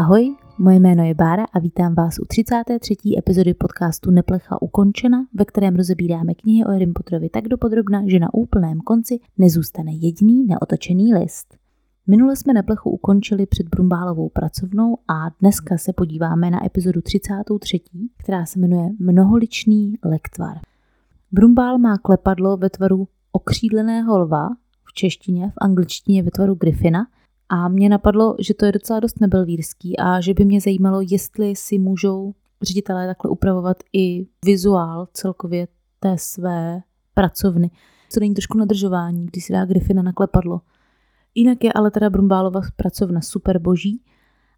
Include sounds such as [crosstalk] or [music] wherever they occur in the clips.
Ahoj, moje jméno je Bára a vítám vás u 33. epizody podcastu Neplecha ukončena, ve kterém rozebíráme knihy o Harry Potterovi tak dopodrobna, že na úplném konci nezůstane jediný neotočený list. Minule jsme Neplechu ukončili před Brumbálovou pracovnou a dneska se podíváme na epizodu 33., která se jmenuje Mnoholičný lektvar. Brumbál má klepadlo ve tvaru okřídleného lva, v češtině, v angličtině ve tvaru Griffina – a mě napadlo, že to je docela dost nebelvírský a že by mě zajímalo, jestli si můžou ředitelé takhle upravovat i vizuál celkově té své pracovny. Co není trošku nadržování, když si dá Griffina na klepadlo. Jinak je ale teda Brumbálova pracovna super boží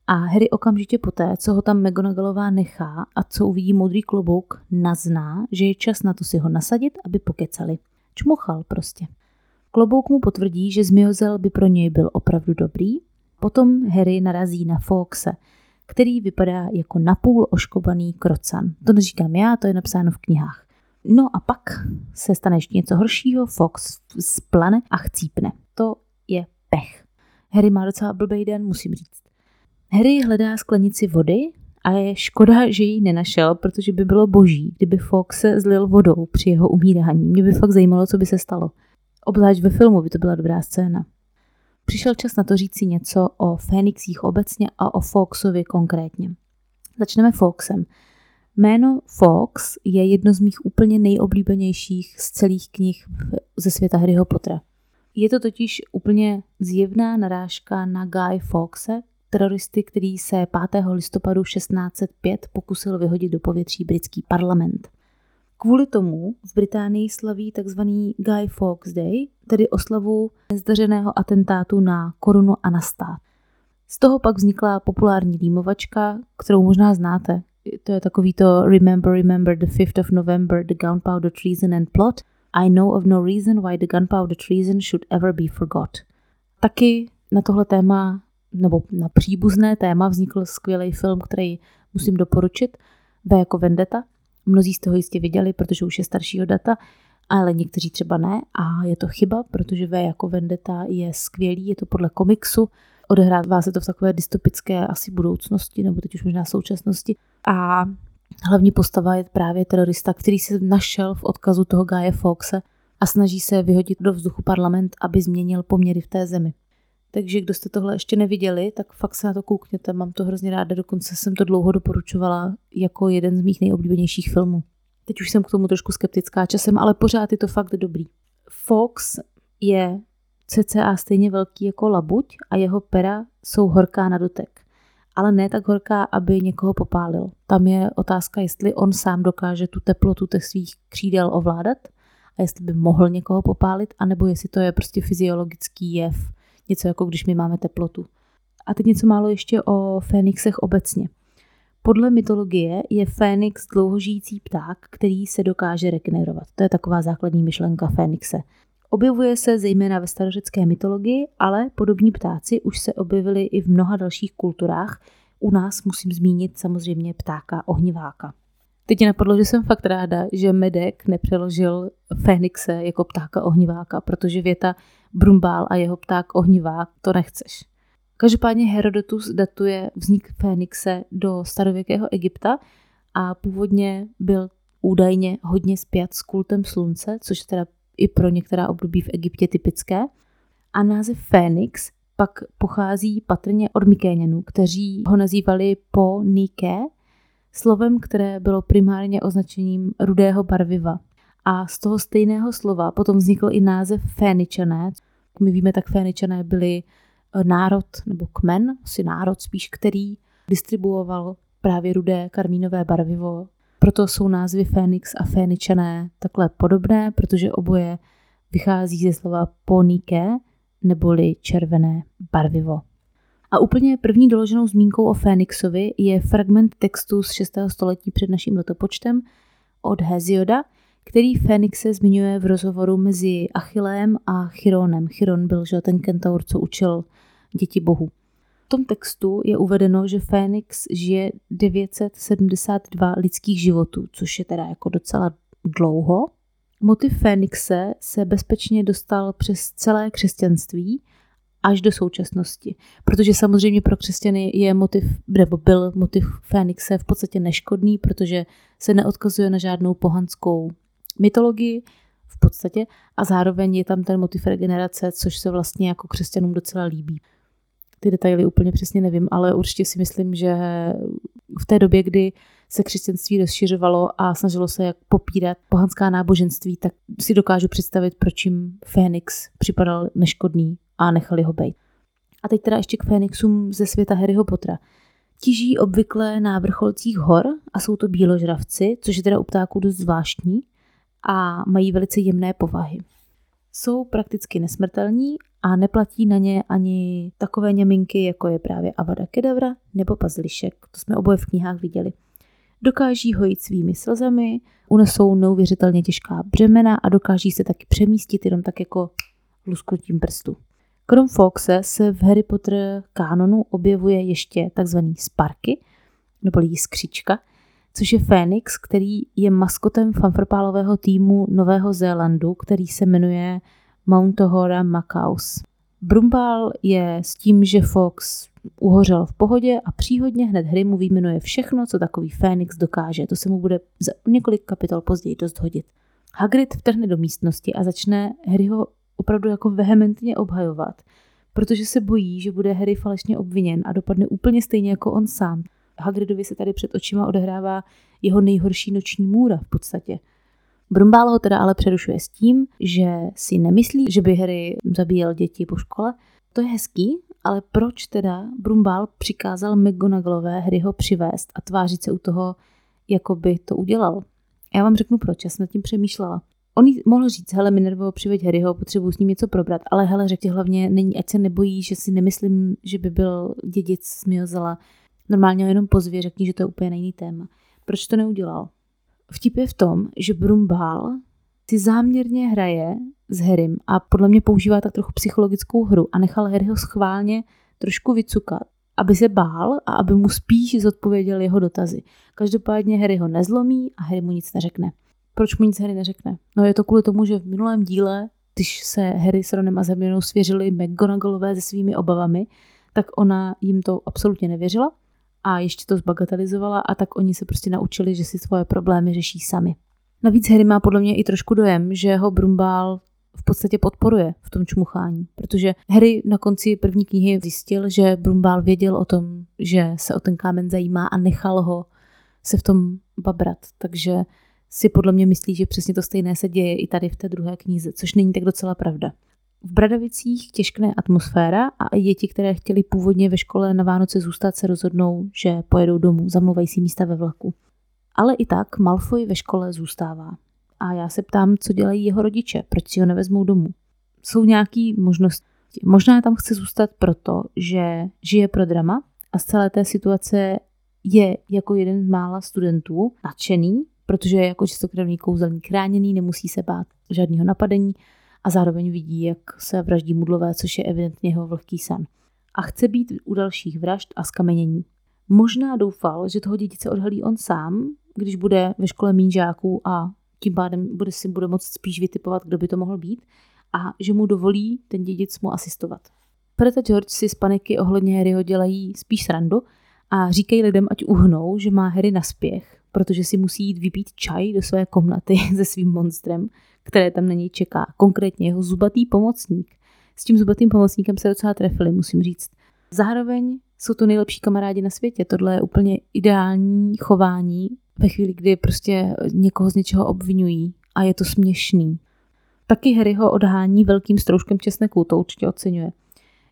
a Harry okamžitě poté, co ho tam McGonagallová nechá a co uvidí modrý klobouk, nazná, že je čas na to si ho nasadit, aby pokecali. Čmuchal prostě. Klobouk mu potvrdí, že zmiozel by pro něj byl opravdu dobrý. Potom Harry narazí na Foxe, který vypadá jako napůl oškobaný krocan. To neříkám já, to je napsáno v knihách. No a pak se stane ještě něco horšího, Fox splane a chcípne. To je pech. Harry má docela blbý den, musím říct. Harry hledá sklenici vody a je škoda, že ji nenašel, protože by bylo boží, kdyby Fox se zlil vodou při jeho umírání. Mě by fakt zajímalo, co by se stalo. Obzvlášť ve filmu by to byla dobrá scéna. Přišel čas na to říct si něco o Fénixích obecně a o Foxovi konkrétně. Začneme Foxem. Jméno Fox je jedno z mých úplně nejoblíbenějších z celých knih ze světa Harryho Pottera. Je to totiž úplně zjevná narážka na Guy Fawkese, teroristy, který se 5. listopadu 1605 pokusil vyhodit do povětří britský parlament. Kvůli tomu v Británii slaví tzv. Guy Fawkes Day, tedy oslavu nezdařeného atentátu na korunu a na stát. Z toho pak vznikla populární límovačka, kterou možná znáte. To je takový to Remember, remember the 5th of November, the gunpowder treason and plot. I know of no reason why the gunpowder treason should ever be forgot. Taky na tohle téma, nebo na příbuzné téma vznikl skvělý film, který musím doporučit, V jako Vendetta. Mnozí z toho jistě viděli, protože už je staršího data, ale někteří třeba ne. A je to chyba, protože V jako Vendetta je skvělý, je to podle komiksu, odehrává se to v takové dystopické asi budoucnosti, nebo teď už možná současnosti. A hlavní postava je právě terorista, který se našel v odkazu toho Gaje Foxe a snaží se vyhodit do vzduchu parlament, aby změnil poměry v té zemi. Takže kdo jste tohle ještě neviděli, tak fakt se na to koukněte, mám to hrozně ráda, dokonce jsem to dlouho doporučovala jako jeden z mých nejoblíbenějších filmů. Teď už jsem k tomu trošku skeptická časem, ale pořád je to fakt dobrý. Fox je cca stejně velký jako labuť a jeho pera jsou horká na dotek. Ale ne tak horká, aby někoho popálil. Tam je otázka, jestli on sám dokáže tu teplotu těch svých křídel ovládat a jestli by mohl někoho popálit, anebo jestli to je prostě fyziologický jev, něco jako když my máme teplotu. A teď něco málo ještě o fénixech obecně. Podle mytologie je fénix dlouhožijící pták, který se dokáže regenerovat. To je taková základní myšlenka fénixe. Objevuje se zejména ve starořecké mytologii, ale podobní ptáci už se objevili i v mnoha dalších kulturách. U nás musím zmínit samozřejmě ptáka ohniváka. Teď mě napadlo, že jsem fakt ráda, že Medek nepřeložil Fénixe jako ptáka ohniváka, protože věta Brumbál a jeho pták ohnivák to nechceš. Každopádně Herodotus datuje vznik Fénixe do starověkého Egypta a původně byl údajně hodně spjat s kultem slunce, což je teda i pro některá období v Egyptě typické. A název Fénix pak pochází patrně od Mykéňanů, kteří ho nazývali po Nike, slovem, které bylo primárně označením rudého barviva. A z toho stejného slova potom vznikl i název Féničané. My víme, tak Féničané byli eh, národ nebo kmen, asi národ spíš, který distribuoval právě rudé karmínové barvivo. Proto jsou názvy Fénix a Féničané takhle podobné, protože oboje vychází ze slova ponike, neboli červené barvivo. A úplně první doloženou zmínkou o Fénixovi je fragment textu z 6. století před naším letopočtem od Hezioda, který Fénixe zmiňuje v rozhovoru mezi Achillem a Chironem. Chiron byl že ten kentaur, co učil děti bohu. V tom textu je uvedeno, že Fénix žije 972 lidských životů, což je teda jako docela dlouho. Motiv Fénixe se bezpečně dostal přes celé křesťanství až do současnosti. Protože samozřejmě pro křesťany je motiv, nebo byl motiv Fénixe v podstatě neškodný, protože se neodkazuje na žádnou pohanskou mytologii v podstatě a zároveň je tam ten motiv regenerace, což se vlastně jako křesťanům docela líbí. Ty detaily úplně přesně nevím, ale určitě si myslím, že v té době, kdy se křesťanství rozšiřovalo a snažilo se jak popírat pohanská náboženství, tak si dokážu představit, proč jim Fénix připadal neškodný a nechali ho být. A teď teda ještě k Fénixům ze světa Harryho Pottera. Tiží obvykle na vrcholcích hor a jsou to bíložravci, což je teda u ptáků dost zvláštní a mají velice jemné povahy. Jsou prakticky nesmrtelní a neplatí na ně ani takové něminky, jako je právě Avada Kedavra nebo Pazlišek. To jsme oboje v knihách viděli. Dokáží hojit svými slzami, unesou neuvěřitelně těžká břemena a dokáží se taky přemístit jenom tak jako lusknutím prstu. Krom Foxe se v Harry Potter kánonu objevuje ještě takzvaný Sparky, nebo jiskřička, což je Fénix, který je maskotem fanfrpálového týmu Nového Zélandu, který se jmenuje Mountahora Macaus. Brumbal je s tím, že Fox uhořel v pohodě a příhodně hned hry mu vyjmenuje všechno, co takový Fénix dokáže. To se mu bude za několik kapitol později dost hodit. Hagrid vtrhne do místnosti a začne Harryho opravdu jako vehementně obhajovat, protože se bojí, že bude Harry falešně obviněn a dopadne úplně stejně jako on sám. Hagridovi se tady před očima odehrává jeho nejhorší noční můra v podstatě. Brumbál ho teda ale přerušuje s tím, že si nemyslí, že by Harry zabíjel děti po škole. To je hezký, ale proč teda Brumbál přikázal McGonagallové Harryho přivést a tvářit se u toho, jako by to udělal? Já vám řeknu proč, já jsem nad tím přemýšlela. On jí mohl říct, hele Minervo, přiveď Harryho, potřebuji s ním něco probrat, ale hele, řekl hlavně, není, ať se nebojí, že si nemyslím, že by byl dědic z Miozela. Normálně ho jenom pozvě, řekni, že to je úplně jiný téma. Proč to neudělal? Vtip je v tom, že Brumbál si záměrně hraje s Harrym a podle mě používá tak trochu psychologickou hru a nechal Harryho schválně trošku vycukat, aby se bál a aby mu spíš zodpověděl jeho dotazy. Každopádně Harry ho nezlomí a Harry mu nic neřekne. Proč mu nic Harry neřekne? No je to kvůli tomu, že v minulém díle, když se Harry s Ronem a Hermionou svěřili McGonagallové se svými obavami, tak ona jim to absolutně nevěřila a ještě to zbagatelizovala a tak oni se prostě naučili, že si svoje problémy řeší sami. Navíc Harry má podle mě i trošku dojem, že ho Brumbál v podstatě podporuje v tom čmuchání, protože Harry na konci první knihy zjistil, že Brumbál věděl o tom, že se o ten kámen zajímá a nechal ho se v tom babrat, takže si podle mě myslí, že přesně to stejné se děje i tady v té druhé knize, což není tak docela pravda. V Bradavicích těžkne atmosféra a děti, které chtěli původně ve škole na Vánoce zůstat, se rozhodnou, že pojedou domů, zamluvají si místa ve vlaku. Ale i tak Malfoy ve škole zůstává. A já se ptám, co dělají jeho rodiče, proč si ho nevezmou domů. Jsou nějaké možnosti. Možná tam chce zůstat proto, že žije pro drama a z celé té situace je jako jeden z mála studentů nadšený, protože je jako čistokrevný kouzelník chráněný, nemusí se bát žádného napadení a zároveň vidí, jak se vraždí mudlové, což je evidentně jeho vlhký sen. A chce být u dalších vražd a skamenění. Možná doufal, že toho dědice odhalí on sám, když bude ve škole mín žáků a tím pádem bude si bude moct spíš vytipovat, kdo by to mohl být a že mu dovolí ten dědic mu asistovat. Fred a George si z paniky ohledně Harryho dělají spíš srandu a říkají lidem, ať uhnou, že má Harry na spěch, protože si musí jít vypít čaj do své komnaty [laughs] se svým monstrem, které tam na něj čeká. Konkrétně jeho zubatý pomocník. S tím zubatým pomocníkem se docela trefili, musím říct. Zároveň jsou to nejlepší kamarádi na světě. Tohle je úplně ideální chování ve chvíli, kdy prostě někoho z něčeho obvinují a je to směšný. Taky Harry ho odhání velkým stroužkem česneku, to určitě oceňuje.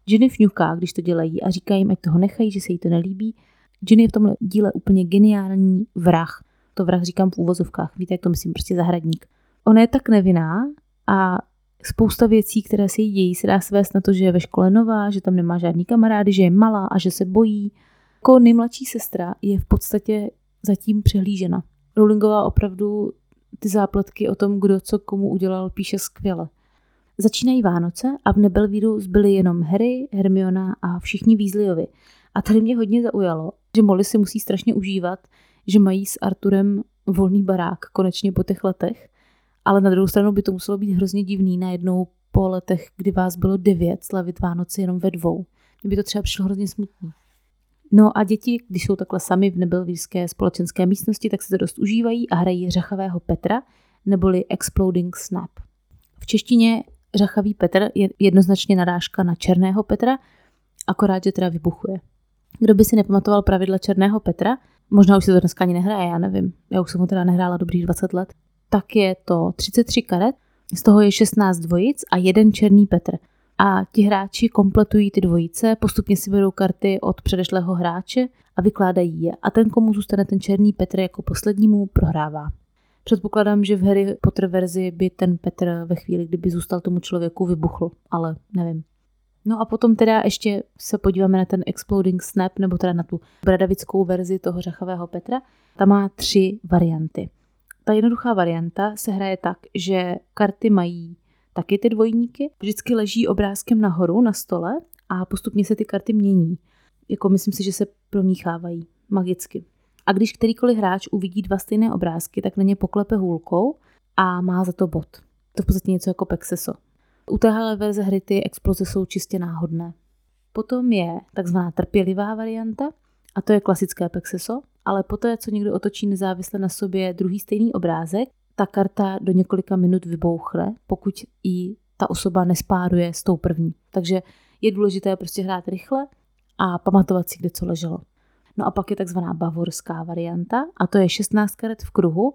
Ginny fňuká, když to dělají a říká jim, ať toho nechají, že se jí to nelíbí. Ginny je v tomhle díle úplně geniální vrah. To vrah říkám v úvozovkách, víte, jak to myslím, prostě zahradník. Ona je tak nevinná a spousta věcí, které se jí dějí, se dá svést na to, že je ve škole nová, že tam nemá žádný kamarády, že je malá a že se bojí. Jako nejmladší sestra je v podstatě zatím přehlížena. Rowlingová opravdu ty zápletky o tom, kdo co komu udělal, píše skvěle. Začínají Vánoce a v Nebelvíru zbyly jenom Harry, Hermiona a všichni Weasleyovi. A tady mě hodně zaujalo, že Molly si musí strašně užívat, že mají s Arturem volný barák konečně po těch letech ale na druhou stranu by to muselo být hrozně divný najednou po letech, kdy vás bylo devět, slavit Vánoce jenom ve dvou. Mně by to třeba přišlo hrozně smutný. No a děti, když jsou takhle sami v nebelvýské společenské místnosti, tak se to dost užívají a hrají řachavého Petra, neboli Exploding Snap. V češtině řachavý Petr je jednoznačně narážka na černého Petra, akorát, že teda vybuchuje. Kdo by si nepamatoval pravidla černého Petra, možná už se to dneska ani nehraje, já nevím, já už jsem ho teda nehrála dobrých 20 let, tak je to 33 karet, z toho je 16 dvojic a jeden černý Petr. A ti hráči kompletují ty dvojice, postupně si berou karty od předešlého hráče a vykládají je. A ten, komu zůstane ten černý Petr jako poslednímu, prohrává. Předpokládám, že v Harry Potter verzi by ten Petr ve chvíli, kdyby zůstal tomu člověku, vybuchl, ale nevím. No a potom teda ještě se podíváme na ten Exploding Snap, nebo teda na tu bradavickou verzi toho řachavého Petra. Ta má tři varianty. Ta jednoduchá varianta se hraje tak, že karty mají taky ty dvojníky, vždycky leží obrázkem nahoru na stole a postupně se ty karty mění. Jako myslím si, že se promíchávají magicky. A když kterýkoliv hráč uvidí dva stejné obrázky, tak na ně poklepe hůlkou a má za to bod. To v podstatě něco jako Pexeso. U téhle verze hry ty exploze jsou čistě náhodné. Potom je takzvaná trpělivá varianta, a to je klasické Pexeso, ale poté, co někdo otočí nezávisle na sobě druhý stejný obrázek, ta karta do několika minut vybouchne, pokud ji ta osoba nespáruje s tou první. Takže je důležité prostě hrát rychle a pamatovat si, kde co leželo. No a pak je takzvaná bavorská varianta a to je 16 karet v kruhu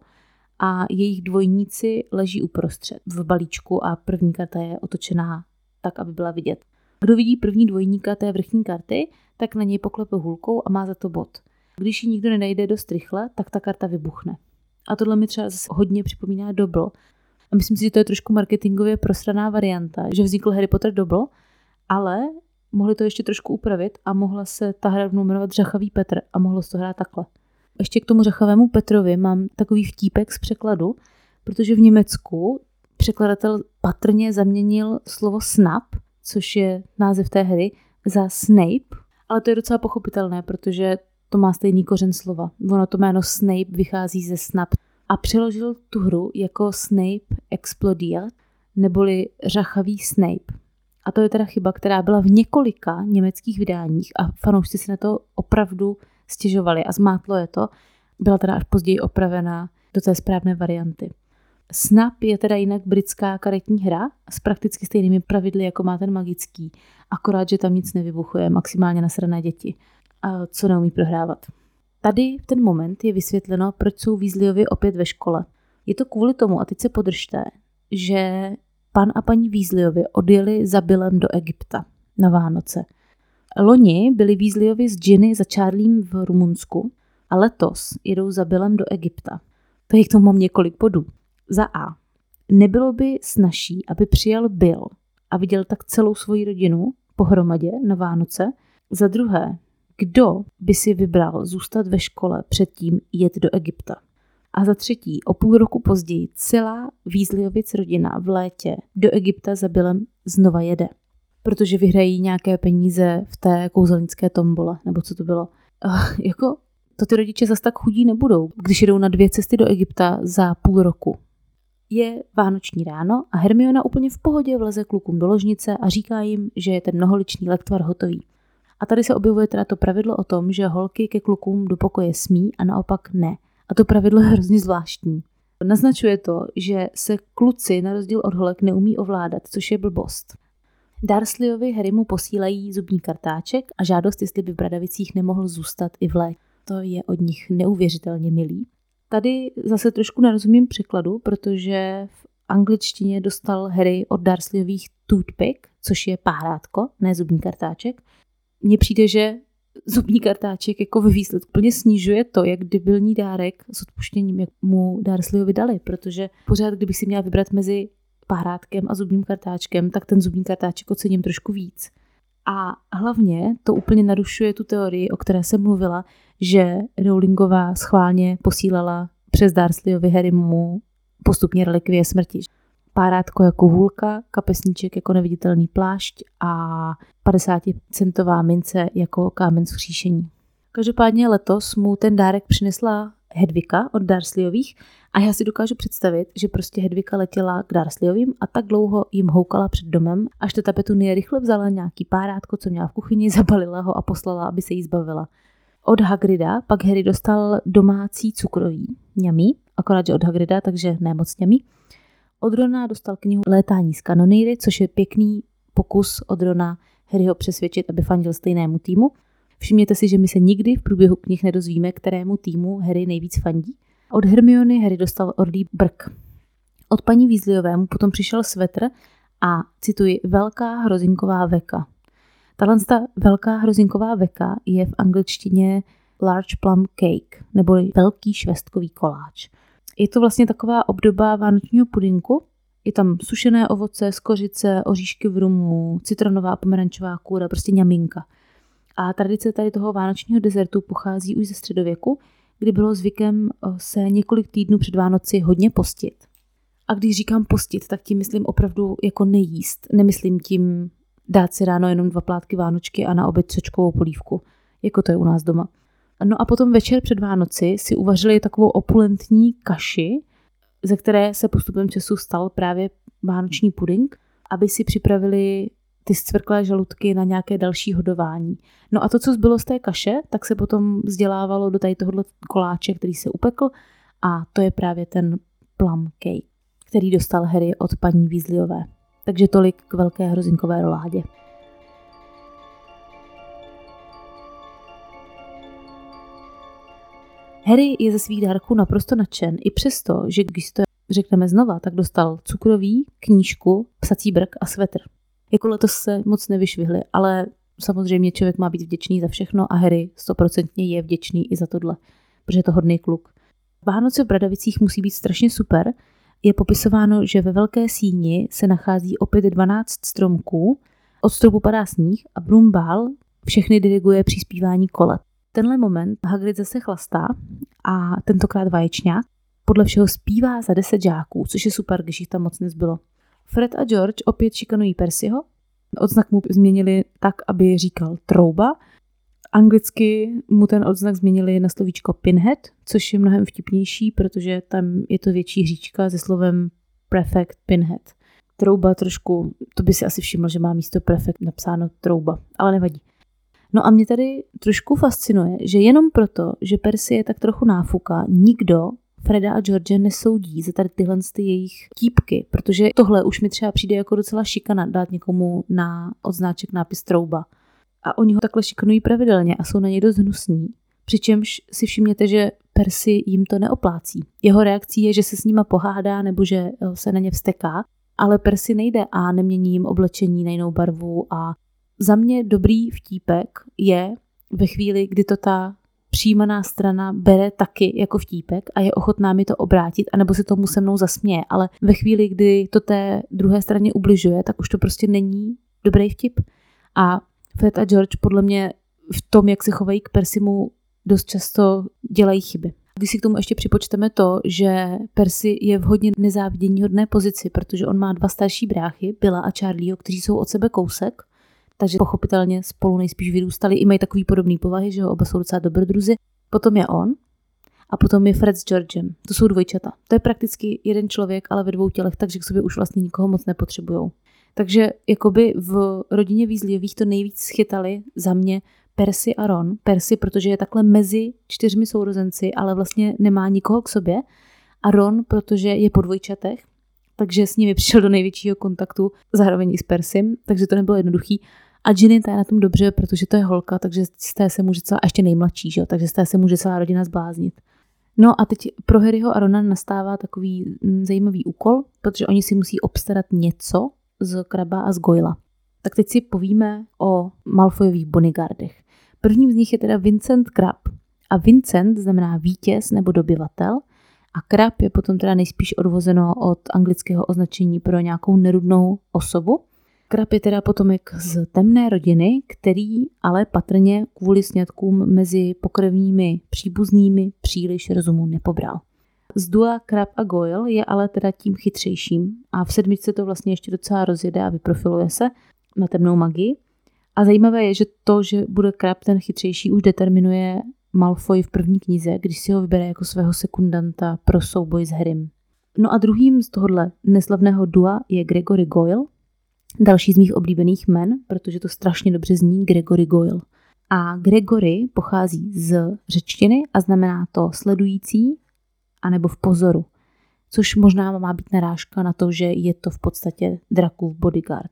a jejich dvojníci leží uprostřed v balíčku a první karta je otočená tak, aby byla vidět. Kdo vidí první dvojníka té vrchní karty, tak na něj poklepe hůlkou a má za to bod. Když ji nikdo nenajde dost rychle, tak ta karta vybuchne. A tohle mi třeba hodně připomíná Dobl. A myslím si, že to je trošku marketingově prosraná varianta, že vznikl Harry Potter Dobl, ale mohli to ještě trošku upravit a mohla se ta hra jmenovat Řachavý Petr a mohlo se to hrát takhle. Ještě k tomu Řachavému Petrovi mám takový vtípek z překladu, protože v Německu překladatel patrně zaměnil slovo snap, což je název té hry, za Snape, ale to je docela pochopitelné, protože to má stejný kořen slova. Ono to jméno Snape vychází ze Snap a přeložil tu hru jako Snape Explodia, neboli řachavý Snape. A to je teda chyba, která byla v několika německých vydáních a fanoušci si na to opravdu stěžovali a zmátlo je to. Byla teda až později opravena do té správné varianty. Snap je teda jinak britská karetní hra s prakticky stejnými pravidly, jako má ten magický, akorát, že tam nic nevybuchuje, maximálně na srané děti a co neumí prohrávat. Tady v ten moment je vysvětleno, proč jsou Weasleyovi opět ve škole. Je to kvůli tomu, a teď se podržte, že pan a paní Weasleyovi odjeli za Billem do Egypta na Vánoce. Loni byli Weasleyovi s Ginny za Charliem v Rumunsku a letos jedou za Billem do Egypta. Tady k tomu mám několik bodů. Za A. Nebylo by snažší, aby přijal Bill a viděl tak celou svoji rodinu pohromadě na Vánoce. Za druhé, kdo by si vybral zůstat ve škole předtím jet do Egypta? A za třetí, o půl roku později celá Weasleyovic rodina v létě do Egypta za Billem znova jede. Protože vyhrají nějaké peníze v té kouzelnické tombole, nebo co to bylo. Uh, jako to ty rodiče zas tak chudí nebudou, když jedou na dvě cesty do Egypta za půl roku. Je vánoční ráno a Hermiona úplně v pohodě vleze klukům do ložnice a říká jim, že je ten mnoholičný lektvar hotový. A tady se objevuje teda to pravidlo o tom, že holky ke klukům do pokoje smí a naopak ne. A to pravidlo je hrozně zvláštní. Naznačuje to, že se kluci na rozdíl od holek neumí ovládat, což je blbost. Darsleyovi Harry mu posílají zubní kartáček a žádost, jestli by v Bradavicích nemohl zůstat i v létě. To je od nich neuvěřitelně milý. Tady zase trošku nerozumím překladu, protože v angličtině dostal Harry od Darsleyových toothpick, což je pahrátko, ne zubní kartáček, mně přijde, že zubní kartáček jako ve výsledku plně snižuje to, jak debilní dárek s odpuštěním, jak mu Darsleyovi dali, protože pořád, kdybych si měla vybrat mezi pahrátkem a zubním kartáčkem, tak ten zubní kartáček ocením trošku víc. A hlavně to úplně narušuje tu teorii, o které jsem mluvila, že Rowlingová schválně posílala přes Darsleyovi Harrymu postupně relikvie smrti párátko jako hůlka, kapesníček jako neviditelný plášť a 50 centová mince jako kámen vzkříšení. Každopádně letos mu ten dárek přinesla Hedvika od Dursleyových a já si dokážu představit, že prostě Hedvika letěla k Dursleyovým a tak dlouho jim houkala před domem, až ta Petunie rychle vzala nějaký párátko, co měla v kuchyni, [laughs] zabalila ho a poslala, aby se jí zbavila. Od Hagrida pak Harry dostal domácí cukroví, ňamí, akorát, že od Hagrida, takže ne moc ňamí. Od Rona dostal knihu Létání z kanonýry, což je pěkný pokus od Rona Harryho přesvědčit, aby fandil stejnému týmu. Všimněte si, že my se nikdy v průběhu knih nedozvíme, kterému týmu Harry nejvíc fandí. Od Hermiony Harry dostal ordý brk. Od paní Weasleyové mu potom přišel svetr a, cituji, velká hrozinková veka. Tahle velká hrozinková veka je v angličtině large plum cake, neboli velký švestkový koláč. Je to vlastně taková obdoba vánočního pudinku. Je tam sušené ovoce, skořice, oříšky v rumu, citronová pomerančová kůra, prostě ňaminka. A tradice tady toho vánočního dezertu pochází už ze středověku, kdy bylo zvykem eh, se několik týdnů před Vánoci hodně postit. A když říkám postit, tak tím myslím opravdu jako nejíst. Nemyslím tím dát si ráno jenom dva plátky vánočky a na oběd třečkovou polívku, jako to je u nás doma. No a potom večer před Vánoci si uvařili takovou opulentní kaši, ze které se postupem času stal právě vánoční puding, aby si připravili ty zcvrklé žaludky na nějaké další hodování. No a to, co zbylo z té kaše, tak se potom vzdělávalo do tady tohohle koláče, který se upekl a to je právě ten plum cake, který dostal Harry od paní Weasleyové. Takže tolik k velké hrozinkové roládě. Harry je ze svých dárků naprosto nadšen, i přesto, že když to řekneme znova, tak dostal cukroví, knížku, psací brk a svetr. Jako letos se moc nevyšvihli, ale samozřejmě člověk má být vděčný za všechno a Harry stoprocentně je vděčný i za tohle, protože je to hodný kluk. Vánoce v Bradavicích musí být strašně super. Je popisováno, že ve velké síni se nachází opět 12 stromků, od stropu padá sníh a Brumbál všechny diriguje přispívání kolet. Tenhle moment Hagrid zase chlastá a tentokrát vaječňák podle všeho zpívá za 10 žáků, což je super, když jich tam moc nezbylo. Fred a George opět šikanují Percyho. Odznak mu změnili tak, aby říkal trouba. Anglicky mu ten odznak změnili na slovíčko pinhead, což je mnohem vtipnější, protože tam je to větší hříčka se slovem prefect pinhead. Trouba trošku, to by si asi všiml, že má místo prefect napsáno trouba, ale nevadí. No a mě tady trošku fascinuje, že jenom proto, že Percy je tak trochu náfuka, nikdo Freda a George nesoudí za tady tyhle ty jejich típky, protože tohle už mi třeba přijde jako docela šikana dát někomu na odznáček nápis trouba. A oni ho takhle šikanují pravidelně a jsou na něj dost hnusní. Přičemž si všimněte, že Percy jim to neoplácí. Jeho reakcí je, že se s nima pohádá nebo že eh, se na ně vsteká, ale Percy nejde a nemění jim oblečení na jinou barvu a za mě dobrý vtípek je ve chvíli, kdy to ta přijímaná strana bere taky jako vtípek a je ochotná mi to obrátit, anebo se tomu se mnou zasměje. Ale ve chvíli, kdy to té druhé straně ubližuje, tak už to prostě není dobrý vtip. A Fred a George podle mě v tom, jak se chovají k Persimu, dost často dělají chyby. Když si k tomu ještě připočteme to, že Percy je v hodně nezáviděníhodné pozici, protože on má dva starší bráchy, Billa a Charlieho, kteří jsou od sebe kousek, takže pochopitelně spolu nejspíš vyrůstali, i mají takový podobný povahy, že oba jsou docela dobrodruzi. Potom je on a potom je Fred s Georgem. To jsou dvojčata. To je prakticky jeden člověk, ale ve dvou tělech, takže k sobě už vlastně nikoho moc nepotřebujou. Takže jakoby v rodině Weasleyových to nejvíc schytali za mě Percy a Ron. Percy, protože je takhle mezi čtyřmi sourozenci, ale vlastně nemá nikoho k sobě. A Ron, protože je po dvojčatech, takže s nimi přišel do největšího kontaktu zároveň i s Persim, takže to nebylo jednoduchý. A Ginny ta je na tom dobře, protože to je holka, takže z té se může celá, a ještě nejmladší, že? takže z té se může celá rodina zbláznit. No a teď pro Harryho a Rona nastává takový mm, zajímavý úkol, protože oni si musí obstarat něco z Kraba a z Goyla. Tak teď si povíme o Malfoyových bodyguardech. Prvním z nich je teda Vincent Krab. A Vincent znamená vítěz nebo dobyvatel a Krab je potom teda nejspíš odvozeno od anglického označení pro nějakou nerudnou osobu. Krab je teda potomek z temné rodiny, který ale patrně kvůli sňatkům mezi pokrevními příbuznými příliš rozumu nepobral. Z dua Krab a Goyle je ale teda tím chytřejším a v sedmičce to vlastně ještě docela rozjede a vyprofiluje se na temnou magii. A zajímavé je, že to, že bude Krab ten chytřejší, už determinuje Malfoy v první knize, když si ho vybere jako svého sekundanta pro souboj s Harrym. No a druhým z tohohle neslavného dua je Gregory Goyle, další z mých oblíbených men, protože to strašně dobře zní Gregory Goyle. A Gregory pochází z řečtiny a znamená to sledující anebo v pozoru, což možná má být narážka na to, že je to v podstatě Drakův bodyguard.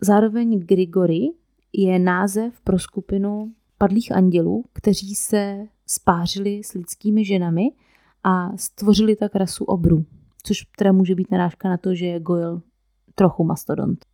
Zároveň Grigory je název pro skupinu padlých andělů, kteří se spářili s lidskými ženami a stvořili tak rasu obrů, což teda může být narážka na to, že je Goyle trochu mastodont.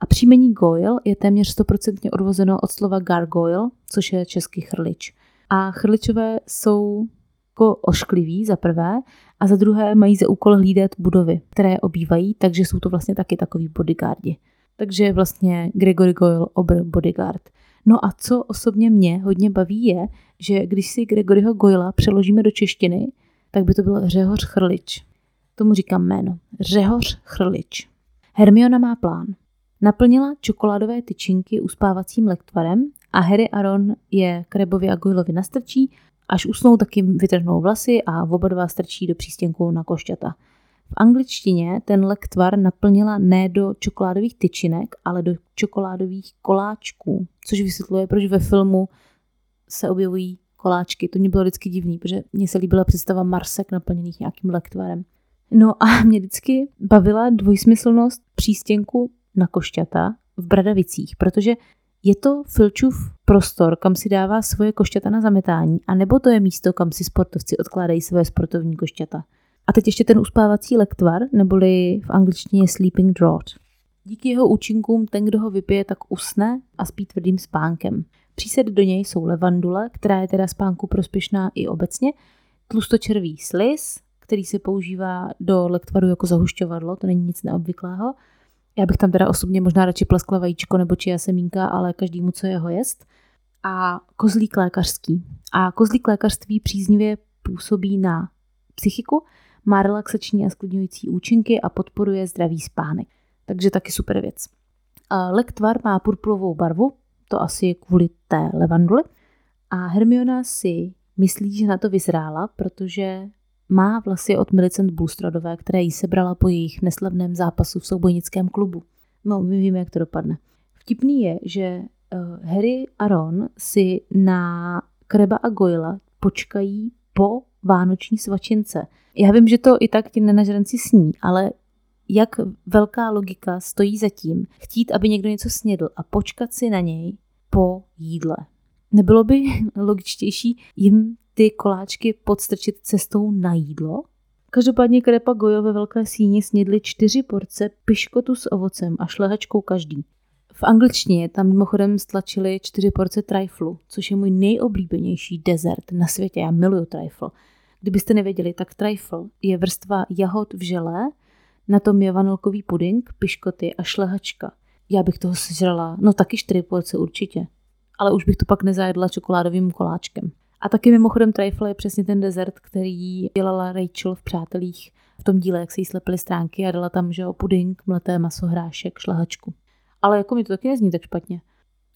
A příjmení Goyle je téměř stoprocentně odvozeno od slova gargoyle, což je český chrlič. A chrličové jsou jako oškliví za prvé a za druhé mají za úkol hlídat budovy, které obývají, takže jsou to vlastně taky takový bodyguardi. Takže vlastně Gregory Goyle obr bodyguard. No a co osobně mě hodně baví je, že když si Gregoryho Goyla přeložíme do češtiny, tak by to byl Řehoř Chrlič. Tomu říkám jméno. Řehoř Chrlič. Hermiona má plán. Naplnila čokoládové tyčinky uspávacím lektvarem a Harry a Ron je Krebovi a Goylovi nastrčí, až usnou taky vytrhnou vlasy a oba dva strčí do přístěnku na košťata. V angličtině ten lektvar naplnila ne do čokoládových tyčinek, ale do čokoládových koláčků, což vysvětluje, proč ve filmu se objevují koláčky. To mě bylo vždycky divný, protože mně se líbila představa Marsek naplněných nějakým lektvarem. No a mě vždycky bavila dvojsmyslnost přístěnku na košťata v Bradavicích, protože je to Filčův prostor, kam si dává svoje košťata na zametání, anebo to je místo, kam si sportovci odkládají své sportovní košťata. A teď ještě ten uspávací lektvar, neboli v angličtině sleeping draught. Díky jeho účinkům ten, kdo ho vypije, tak usne a spí tvrdým spánkem. Přísed do něj jsou levandule, která je teda spánku prospěšná i obecně, tlustočervý slis, který se používá do lektvaru jako zahušťovadlo, to není nic neobvyklého, já bych tam teda osobně možná radši pleskla vajíčko nebo či semínka, ale každému, co jeho jest. A kozlík lékařský. A kozlík lékařství příznivě působí na psychiku, má relaxační a sklidňující účinky a podporuje zdravý spánek. Takže taky super věc. Lektvar má purpurovou barvu, to asi je kvůli té levanduli. A Hermiona si myslí, že na to vyzrála, protože má vlasy od Millicent Bulstradové, které jí sebrala po jejich neslavném zápasu v soubojnickém klubu. No, my víme, jak to dopadne. Vtipný je, že uh, Harry a Ron si na Kreba a Goyla počkají po vánoční svačince. Já vím, že to i tak ti nenažranci sní, ale jak velká logika stojí za tím chtít, aby někdo něco snědl a počkat si na něj po jídle. Nebylo by [laughs] logičtější jim ty koláčky podstrčit cestou na jídlo. Každopádně Krepa Gojo ve velké síni snědli čtyři porce piškotu s ovocem a šlehačkou každý. V angličtině tam mimochodem stlačili čtyři porce triflu, což je můj nejoblíbenější dezert na světě. Já miluju trifle. Kdybyste nevěděli, tak trifle je vrstva jahod v želé, na tom je vanilkový puding, piškoty a šlehačka. Já bych toho sežrala, no taky čtyři porce určitě. Ale už bych to pak nezajedla čokoládovým koláčkem. A taky mimochodem trifle je přesně ten dezert, který dělala Rachel v Přátelích v tom díle, jak se jí slepily stránky a dala tam, že o puding, mleté maso, hrášek, šlahačku. Ale jako mi to taky nezní tak špatně.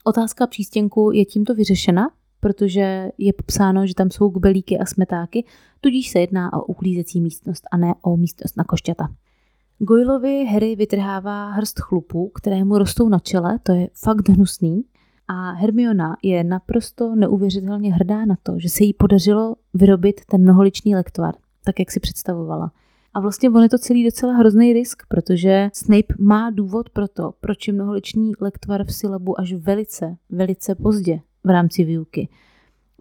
Otázka přístěnku je tímto vyřešena, protože je popsáno, že tam jsou gubelíky a smetáky, tudíž se jedná o uklízecí místnost a ne o místnost na košťata. Goylovi Harry vytrhává hrst chlupů, které mu rostou na čele, to je fakt hnusný, a Hermiona je naprosto neuvěřitelně hrdá na to, že se jí podařilo vyrobit ten mnoholičný lektvar, tak jak si představovala. A vlastně on je to celý docela hrozný risk, protože Snape má důvod pro to, proč je mnoholičný lektvar v syllabu až velice, velice pozdě v rámci výuky.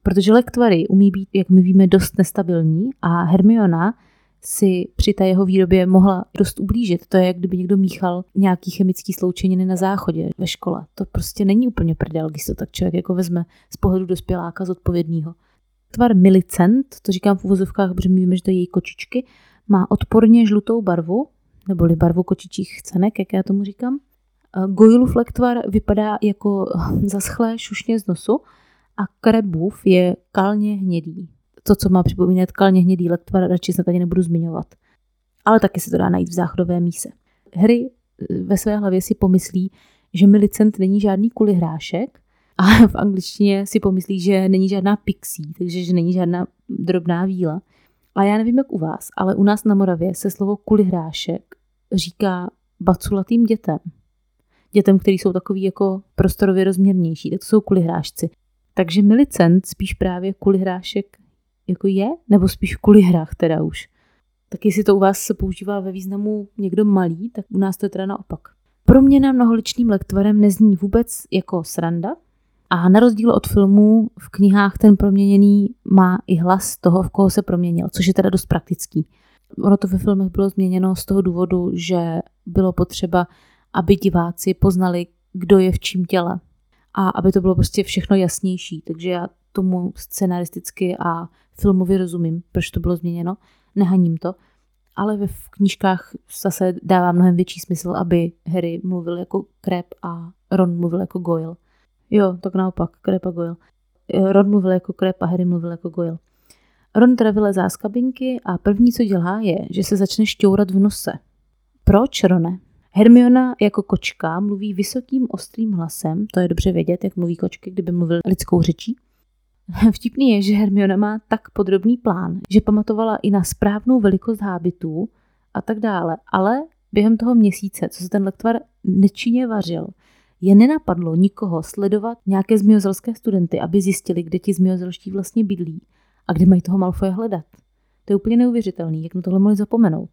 Protože lektvary umí být, jak my víme, dost nestabilní a Hermiona si při té jeho výrobě mohla dost ublížit. To je, jak kdyby někdo míchal nějaký chemický sloučeniny na záchodě ve škole. To prostě není úplně prdel, když to tak člověk jako vezme z pohledu dospěláka zodpovědného. Tvar milicent, to říkám v uvozovkách, protože my víme, že to je její kočičky, má odporně žlutou barvu, neboli barvu kočičích cenek, jak já tomu říkám. Gojulův lektvar vypadá jako [laughs] zaschlé šušně z nosu a krebův je kalně hnědý to, co má připomínat kalně hnědý lektvar, radši se tady nebudu zmiňovat. Ale taky se to dá najít v záchodové míse. Harry eh, ve své hlavě si pomyslí, že Milicent není žádný kulihrášek, A v angličtině si pomyslí, že není žádná pixie, takže že není žádná drobná víla. A já nevím, jak u vás, ale u nás na Moravě se slovo kulihrášek říká baculatým dětem. Dětem, který jsou takový jako prostorově rozměrnější, tak to jsou kulihrášci. Takže milicent spíš právě kulihrášek jako je, nebo spíš kulihrách teda už. Tak jestli to u vás se používá ve významu někdo malý, tak u nás to je teda naopak. Proměna mnoholičným lektvarem nezní vůbec jako sranda, a na rozdíl od filmů v knihách ten proměněný má i hlas toho, v koho se proměnil, což je teda dost praktický. Ono to ve filmech bylo změněno z toho důvodu, že bylo potřeba, aby diváci poznali, kdo je v čím těle. A aby to bylo prostě všechno jasnější. Takže já tomu scenaristicky a filmově rozumím, proč to bylo změněno. Nehaním to. Ale ve knížkách zase dává mnohem větší smysl, aby Harry mluvil jako Crab a Ron mluvil jako Goyle. Jo, tak naopak, Crab a Goyle. Ron mluvil jako Crab a Harry mluvil jako Goyle. Ron teda vylezá z kabinky a první, co dělá, je, že se začne šťourat v nose. Proč, Rone? Hermiona jako kočka mluví vysokým ostrým hlasem, to je dobře vědět, jak mluví kočky, kdyby mluvil lidskou řečí. [laughs] Vtipný je, že Hermiona má tak podrobný plán, že pamatovala i na správnou velikost hábitů a tak dále, ale během toho měsíce, co se ten lektvar nečinně vařil, je nenapadlo nikoho sledovat nějaké zmiozelské studenty, aby zjistili, kde ti zmiozelští vlastně bydlí a kde mají toho Malfoje hledat. To je úplně neuvěřitelný, jak na tohle mohli zapomenout.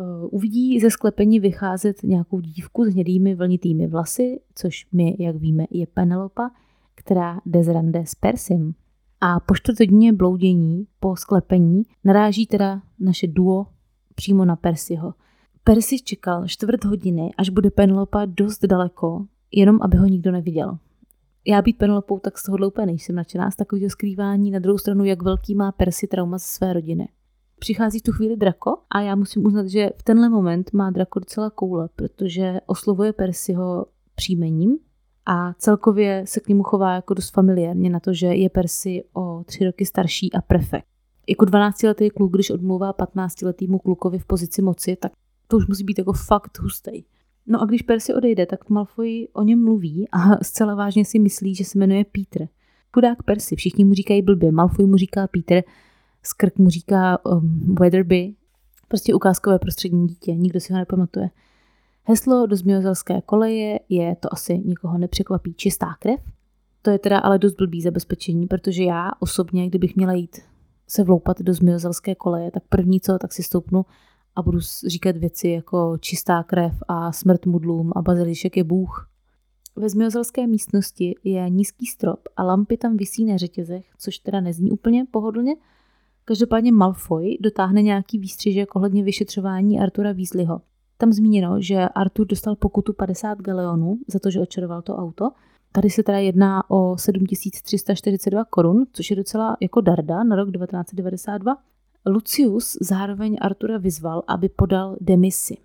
Uh, uvidí ze sklepení vycházet nějakou dívku s hnědými vlnitými vlasy, což my, jak víme, je Penelopa, která jde z rande s Persim. A po čtvrtodině bloudění po sklepení naráží teda naše duo přímo na Persiho. Persi čekal čtvrt hodiny, až bude Penelopa dost daleko, jenom aby ho nikdo neviděl já být Penelopou, tak z tohohle úplně nejsem nadšená z takového skrývání. Na druhou stranu, jak velký má Percy trauma ze své rodiny. Přichází v tu chvíli Drako a já musím uznat, že v tenhle moment má Drako docela koule, protože oslovuje Percyho příjmením a celkově se k němu chová jako dost familiárně na to, že je Percy o tři roky starší a prefekt. Jako 12-letý kluk, když odmluvá 15-letýmu klukovi v pozici moci, tak to už musí být jako fakt hustý. No a když Percy odejde, tak Malfoy o něm mluví a zcela vážně si myslí, že se jmenuje Peter. Chudák Percy, všichni mu říkají blbě, Malfoy mu říká Peter, Skrk mu říká um, Weatherby, prostě ukázkové prostřední dítě, nikdo si ho nepamatuje. Heslo do zmiozelské koleje je, to asi nikoho nepřekvapí, čistá krev. To je teda ale dost blbý zabezpečení, protože já osobně, kdybych měla jít se vloupat do zmiozelské koleje, tak první co, tak si stoupnu a budu říkat věci jako čistá krev a smrt mudlům a bazilišek je bůh. Ve zmiozelské místnosti je nízký strop a lampy tam visí na řetězech, což teda nezní úplně pohodlně. Každopádně Malfoy dotáhne nějaký výstřižek ohledně vyšetřování Artura Weasleyho. Tam zmíněno, že Artur dostal pokutu 50 galeonů za to, že očaroval to auto. Tady se teda jedná o 7342 korun, což je docela jako darda na rok 1992. Lucius zároveň Artura vyzval, aby podal demisi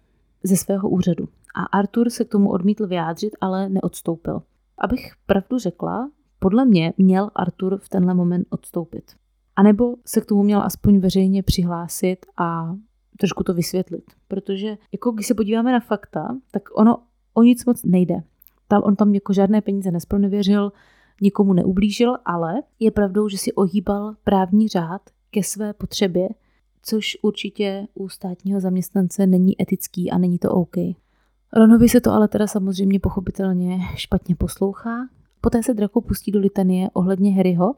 ze svého úřadu. A Artur se k tomu odmítl vyjádřit, ale neodstoupil. Abych pravdu řekla, podle mě měl Artur v tenhle moment odstoupit. A nebo se k tomu měl aspoň veřejně přihlásit a trošku to vysvětlit. Protože jako když se podíváme na fakta, tak ono o nic moc nejde. Tam, on tam jako žádné peníze nespronevěřil, nikomu neublížil, ale je pravdou, že si ohýbal právní řád ke své potřebě, což určitě u státního zaměstnance není etický a není to OK. Ronovi se to ale teda samozřejmě pochopitelně špatně poslouchá. Poté se Draco pustí do litanie ohledně Harryho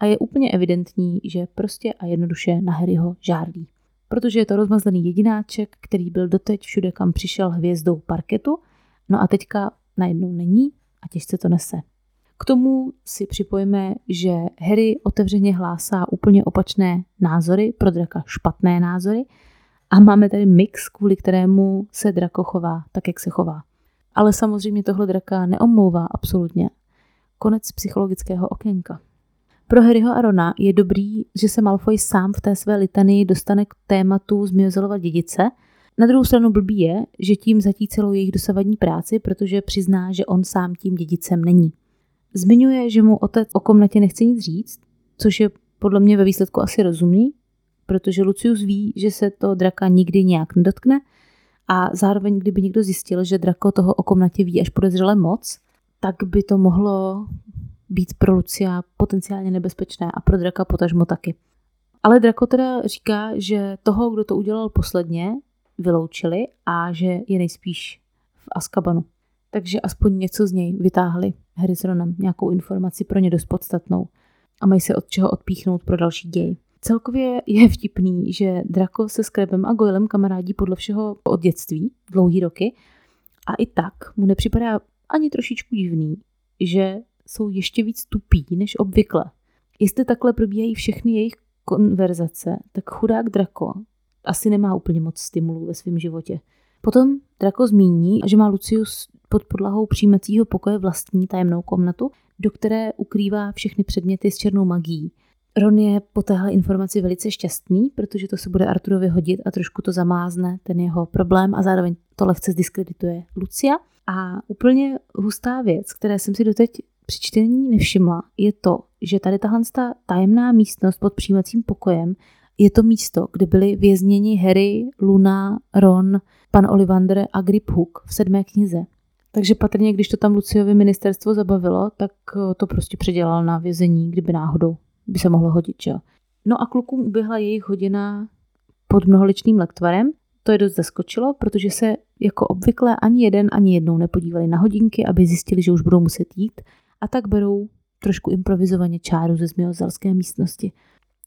a je úplně evidentní, že prostě a jednoduše na Harryho žárlí. Protože je to rozmazlený jedináček, který byl doteď všude, kam přišel hvězdou parketu, no a teďka najednou není a těžce to nese. K tomu si připojíme, že Harry otevřeně hlásá úplně opačné názory, pro draka špatné názory a máme tady mix, kvůli kterému se drako chová tak, jak se chová. Ale samozřejmě tohle draka neomlouvá absolutně. Konec psychologického okénka. Pro Harryho a Rona je dobrý, že se Malfoy sám v té své litanii dostane k tématu Zmiozelova dědice. Na druhou stranu blbý je, že tím zatí celou jejich dosavadní práci, protože přizná, že on sám tím dědicem není. Zmiňuje, že mu otec o komnatě nechce nic říct, což je podle mě ve výsledku asi rozumný, protože Lucius ví, že se to draka nikdy nějak nedotkne a zároveň, kdyby někdo zjistil, že drako toho o komnatě ví až podezřele moc, tak by to mohlo být pro Lucia potenciálně nebezpečné a pro Draka potažmo taky. Ale Draco teda říká, že toho, kdo to udělal posledně, vyloučili a že je nejspíš v Azkabanu. Takže aspoň něco z něj vytáhli Harry s Ronem, nějakou informaci pro ně dost podstatnou a mají se od čeho odpíchnout pro další děj. Celkově je vtipný, že Draco se Skrebem a Goylem kamarádí podle všeho od dětství, dlouhý roky, a i tak mu nepřipadá ani trošičku divný, že jsou ještě víc tupí než obvykle. Jestli takhle probíhají všechny jejich konverzace, tak chudák Draco asi nemá úplně moc stimulů ve svém životě. Potom Draco zmíní, že má Lucius pod podlahou přijímacího pokoje vlastní tajemnou komnatu, do které ukrývá všechny předměty s černou magií. Ron je po téhle informaci velice šťastný, protože to se bude Arturovi hodit a trošku to zamázne ten jeho problém a zároveň to lehce zdiskredituje Lucia. A úplně hustá věc, které jsem si doteď při čtení nevšimla, je to, že tady tahle tajemná místnost pod přijímacím pokojem je to místo, kde byli vězněni Harry, Luna, Ron, pan Olivander a Grip Hook v sedmé knize. Takže patrně, když to tam Luciovi ministerstvo zabavilo, tak eh, to prostě předělal na vězení, kdyby náhodou by se mohlo hodit, že No a klukům uběhla jejich hodina pod mnoholičným lektvarem. To je dost zaskočilo, protože se jako obvykle ani jeden, ani jednou nepodívali na hodinky, aby zjistili, že už budou muset jít a tak berou trošku improvizovaně čáru ze zmiozalské místnosti.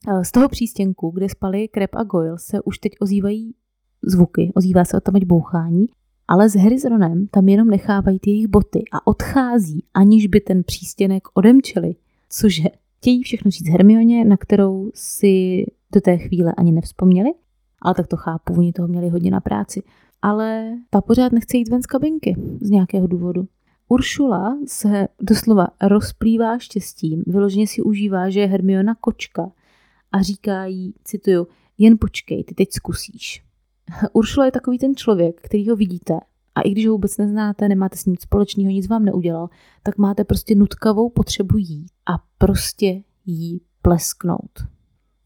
Eh, z toho přístěnku, kde spali Krep a Goyle, se už teď ozývají zvuky, ozývá se tam bouchání, ale s Harry s Ronem tam jenom nechávají ty jejich boty a odchází, aniž by ten přístěnek odemčili. Cože? Chtějí všechno říct Hermioně, na kterou si do té chvíle ani nevzpomněli, ale tak to chápu, oni toho měli hodně na práci. Ale ta pořád nechce jít ven z kabinky z nějakého důvodu. Uršula se doslova rozplývá štěstím, vyloženě si užívá, že je Hermiona kočka a říká jí, cituju, jen počkej, ty teď zkusíš. [laughs] Uršula je takový ten člověk, který ho vidíte a i když ho vůbec neznáte, nemáte s ním společného, nic vám neudělal, tak máte prostě nutkavou potřebu jít a prostě jí plesknout.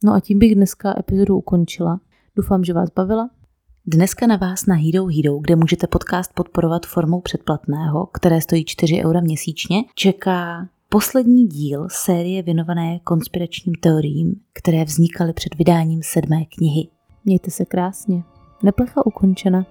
No a tím bych dneska epizodu ukončila. Doufám, že vás bavila. Dneska na vás na Hero Hero, kde můžete podcast podporovat formou předplatného, které stojí 4 eura měsíčně, čeká poslední díl série věnované konspiračním teoriím, které vznikaly před vydáním sedmé knihy. Mějte se krásně. Neplecha ukončena.